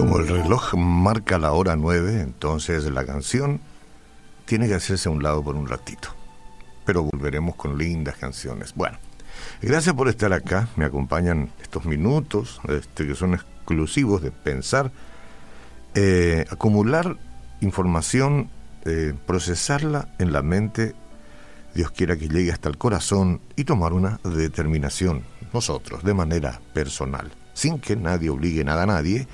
Como el reloj marca la hora nueve, entonces la canción tiene que hacerse a un lado por un ratito. Pero volveremos con lindas canciones. Bueno, gracias por estar acá. Me acompañan estos minutos este, que son exclusivos de pensar, eh, acumular información, eh, procesarla en la mente. Dios quiera que llegue hasta el corazón y tomar una determinación, nosotros, de manera personal, sin que nadie obligue nada a nadie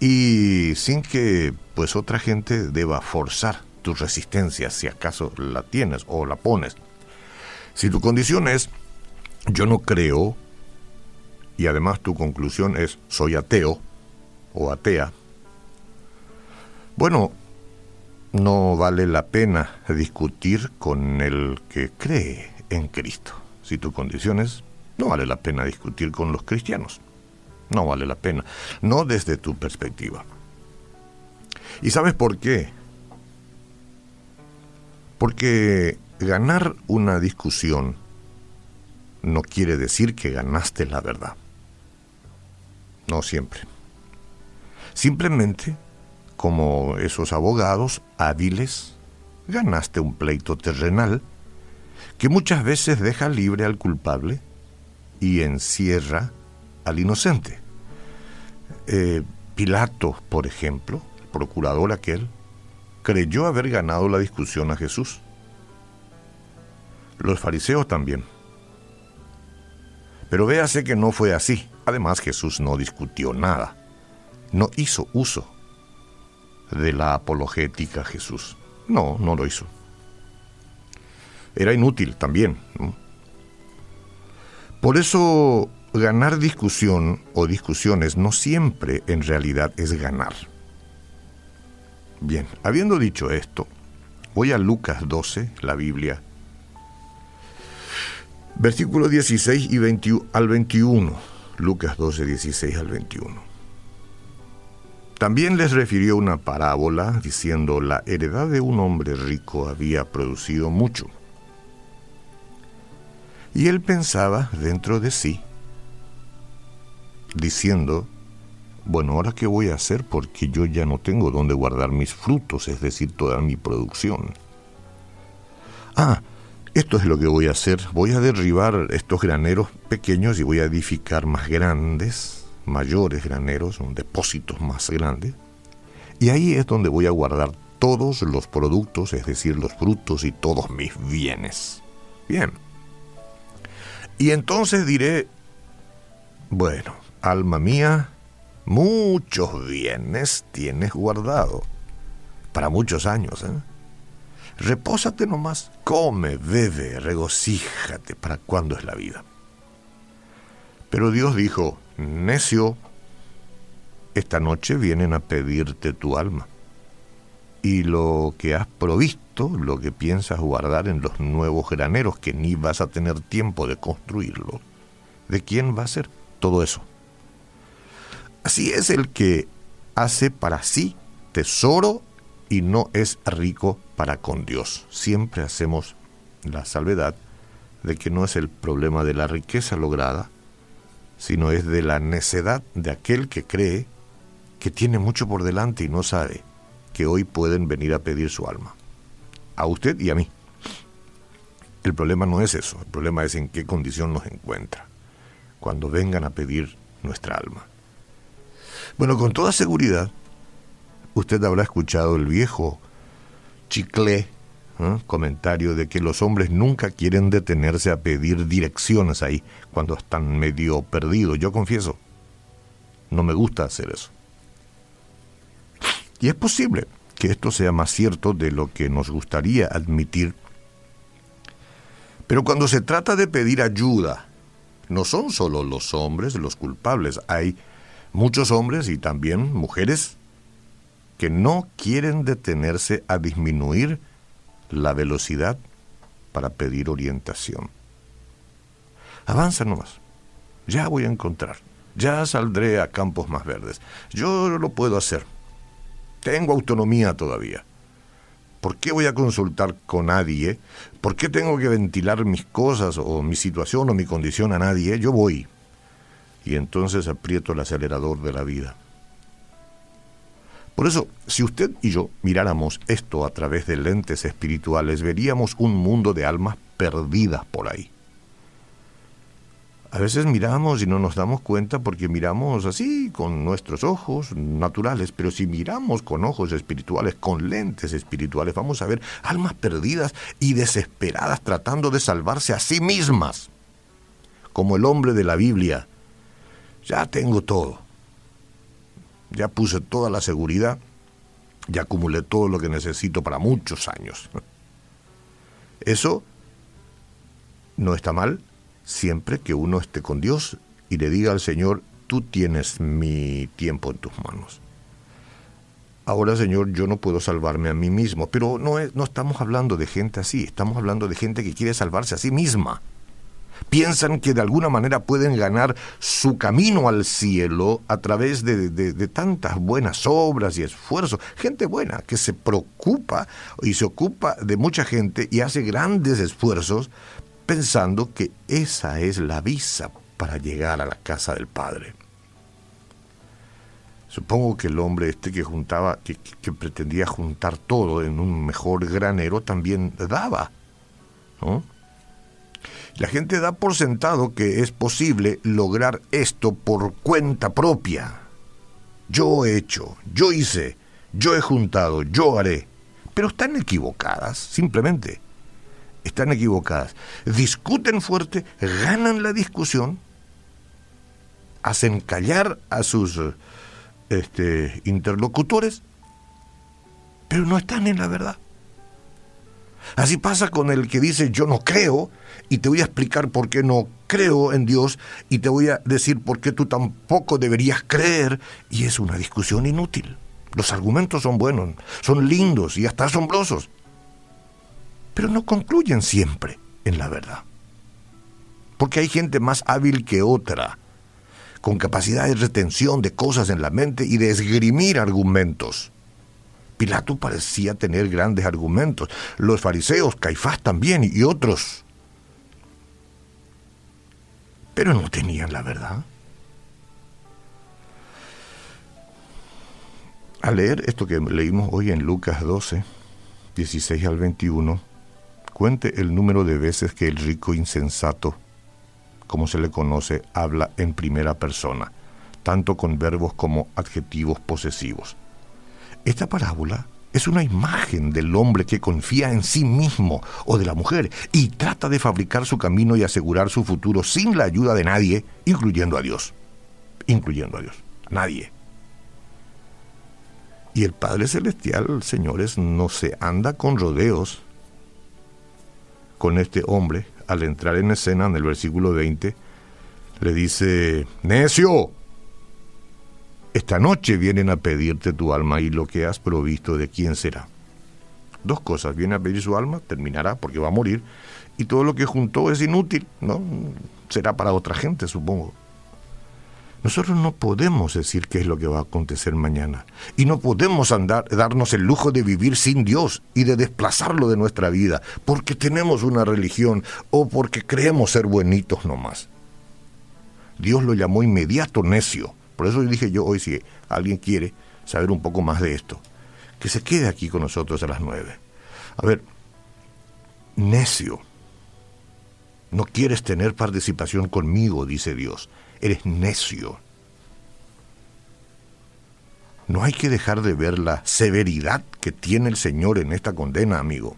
y sin que pues otra gente deba forzar tu resistencia si acaso la tienes o la pones. Si tu condición es yo no creo y además tu conclusión es soy ateo o atea, bueno, no vale la pena discutir con el que cree en Cristo. Si tu condición es, no vale la pena discutir con los cristianos. No vale la pena. No desde tu perspectiva. ¿Y sabes por qué? Porque ganar una discusión no quiere decir que ganaste la verdad. No siempre. Simplemente, como esos abogados hábiles, ganaste un pleito terrenal que muchas veces deja libre al culpable y encierra al inocente. Eh, Pilato, por ejemplo, procurador aquel, creyó haber ganado la discusión a Jesús. Los fariseos también. Pero véase que no fue así. Además, Jesús no discutió nada. No hizo uso de la apologética Jesús. No, no lo hizo. Era inútil también. Por eso ganar discusión o discusiones no siempre en realidad es ganar. Bien, habiendo dicho esto, voy a Lucas 12, la Biblia, versículos 16 y 20, al 21. Lucas 12, 16 al 21. También les refirió una parábola diciendo la heredad de un hombre rico había producido mucho. Y él pensaba dentro de sí, diciendo, bueno, ahora qué voy a hacer porque yo ya no tengo donde guardar mis frutos, es decir, toda mi producción. Ah, esto es lo que voy a hacer, voy a derribar estos graneros pequeños y voy a edificar más grandes, mayores graneros, depósitos más grandes. Y ahí es donde voy a guardar todos los productos, es decir, los frutos y todos mis bienes. Bien. Y entonces diré, bueno, alma mía, muchos bienes tienes guardado para muchos años. ¿eh? Repósate nomás, come, bebe, regocíjate para cuándo es la vida. Pero Dios dijo, necio, esta noche vienen a pedirte tu alma. Y lo que has provisto, lo que piensas guardar en los nuevos graneros, que ni vas a tener tiempo de construirlo, ¿de quién va a ser todo eso? Así es el que hace para sí tesoro y no es rico para con Dios. Siempre hacemos la salvedad de que no es el problema de la riqueza lograda, sino es de la necedad de aquel que cree que tiene mucho por delante y no sabe que hoy pueden venir a pedir su alma. A usted y a mí. El problema no es eso, el problema es en qué condición nos encuentra cuando vengan a pedir nuestra alma. Bueno, con toda seguridad, usted habrá escuchado el viejo chicle ¿eh? comentario de que los hombres nunca quieren detenerse a pedir direcciones ahí cuando están medio perdidos. Yo confieso, no me gusta hacer eso. Y es posible que esto sea más cierto de lo que nos gustaría admitir. Pero cuando se trata de pedir ayuda, no son solo los hombres los culpables, hay muchos hombres y también mujeres que no quieren detenerse a disminuir la velocidad para pedir orientación. Avanza nomás. Ya voy a encontrar. Ya saldré a campos más verdes. Yo lo puedo hacer. Tengo autonomía todavía. ¿Por qué voy a consultar con nadie? ¿Por qué tengo que ventilar mis cosas o mi situación o mi condición a nadie? Yo voy y entonces aprieto el acelerador de la vida. Por eso, si usted y yo miráramos esto a través de lentes espirituales, veríamos un mundo de almas perdidas por ahí. A veces miramos y no nos damos cuenta porque miramos así, con nuestros ojos naturales, pero si miramos con ojos espirituales, con lentes espirituales, vamos a ver almas perdidas y desesperadas tratando de salvarse a sí mismas. Como el hombre de la Biblia. Ya tengo todo. Ya puse toda la seguridad. Ya acumulé todo lo que necesito para muchos años. Eso no está mal siempre que uno esté con Dios y le diga al Señor, tú tienes mi tiempo en tus manos. Ahora, Señor, yo no puedo salvarme a mí mismo, pero no, no estamos hablando de gente así, estamos hablando de gente que quiere salvarse a sí misma. Piensan que de alguna manera pueden ganar su camino al cielo a través de, de tantas buenas obras y esfuerzos. Gente buena que se preocupa y se ocupa de mucha gente y hace grandes esfuerzos pensando que esa es la visa para llegar a la casa del Padre. Supongo que el hombre este que juntaba, que, pretendía juntar todo en un mejor granero, también daba. La gente da por sentado que es posible lograr esto por cuenta propia. Yo he hecho, yo hice, yo he juntado, yo haré. Pero están equivocadas, simplemente están equivocadas. Discuten fuerte, ganan la discusión, hacen callar a sus este, interlocutores, pero no están en la verdad. Así pasa con el que dice yo no creo y te voy a explicar por qué no creo en Dios y te voy a decir por qué tú tampoco deberías creer y es una discusión inútil. Los argumentos son buenos, son lindos y hasta asombrosos, pero no concluyen siempre en la verdad. Porque hay gente más hábil que otra, con capacidad de retención de cosas en la mente y de esgrimir argumentos. Pilato parecía tener grandes argumentos, los fariseos, Caifás también y otros. Pero no tenían la verdad. Al leer esto que leímos hoy en Lucas 12, 16 al 21, Cuente el número de veces que el rico insensato, como se le conoce, habla en primera persona, tanto con verbos como adjetivos posesivos. Esta parábola es una imagen del hombre que confía en sí mismo o de la mujer y trata de fabricar su camino y asegurar su futuro sin la ayuda de nadie, incluyendo a Dios. Incluyendo a Dios. Nadie. Y el Padre Celestial, señores, no se anda con rodeos con este hombre, al entrar en escena en el versículo 20, le dice, necio, esta noche vienen a pedirte tu alma y lo que has provisto de quién será. Dos cosas, viene a pedir su alma, terminará porque va a morir, y todo lo que juntó es inútil, ¿no? Será para otra gente, supongo. Nosotros no podemos decir qué es lo que va a acontecer mañana. Y no podemos andar, darnos el lujo de vivir sin Dios y de desplazarlo de nuestra vida porque tenemos una religión o porque creemos ser buenitos nomás. Dios lo llamó inmediato necio. Por eso dije yo hoy, si alguien quiere saber un poco más de esto, que se quede aquí con nosotros a las nueve. A ver, necio. No quieres tener participación conmigo, dice Dios eres necio. No hay que dejar de ver la severidad que tiene el Señor en esta condena, amigo.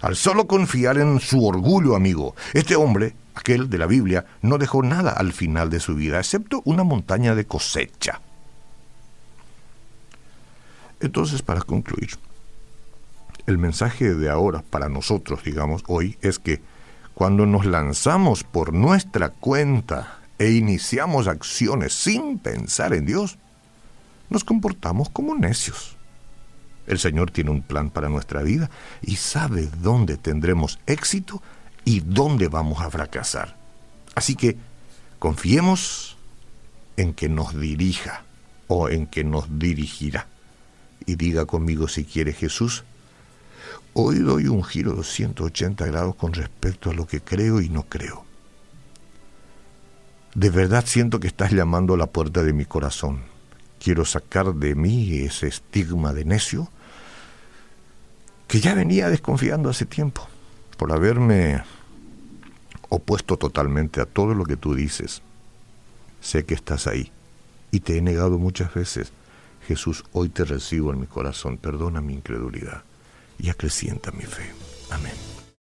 Al solo confiar en su orgullo, amigo, este hombre, aquel de la Biblia, no dejó nada al final de su vida, excepto una montaña de cosecha. Entonces, para concluir, el mensaje de ahora para nosotros, digamos, hoy, es que cuando nos lanzamos por nuestra cuenta e iniciamos acciones sin pensar en Dios, nos comportamos como necios. El Señor tiene un plan para nuestra vida y sabe dónde tendremos éxito y dónde vamos a fracasar. Así que confiemos en que nos dirija o en que nos dirigirá. Y diga conmigo si quiere Jesús, Hoy doy un giro de 180 grados con respecto a lo que creo y no creo. De verdad siento que estás llamando a la puerta de mi corazón. Quiero sacar de mí ese estigma de necio que ya venía desconfiando hace tiempo por haberme opuesto totalmente a todo lo que tú dices. Sé que estás ahí y te he negado muchas veces. Jesús, hoy te recibo en mi corazón, perdona mi incredulidad y acrecienta mi fe. Amén.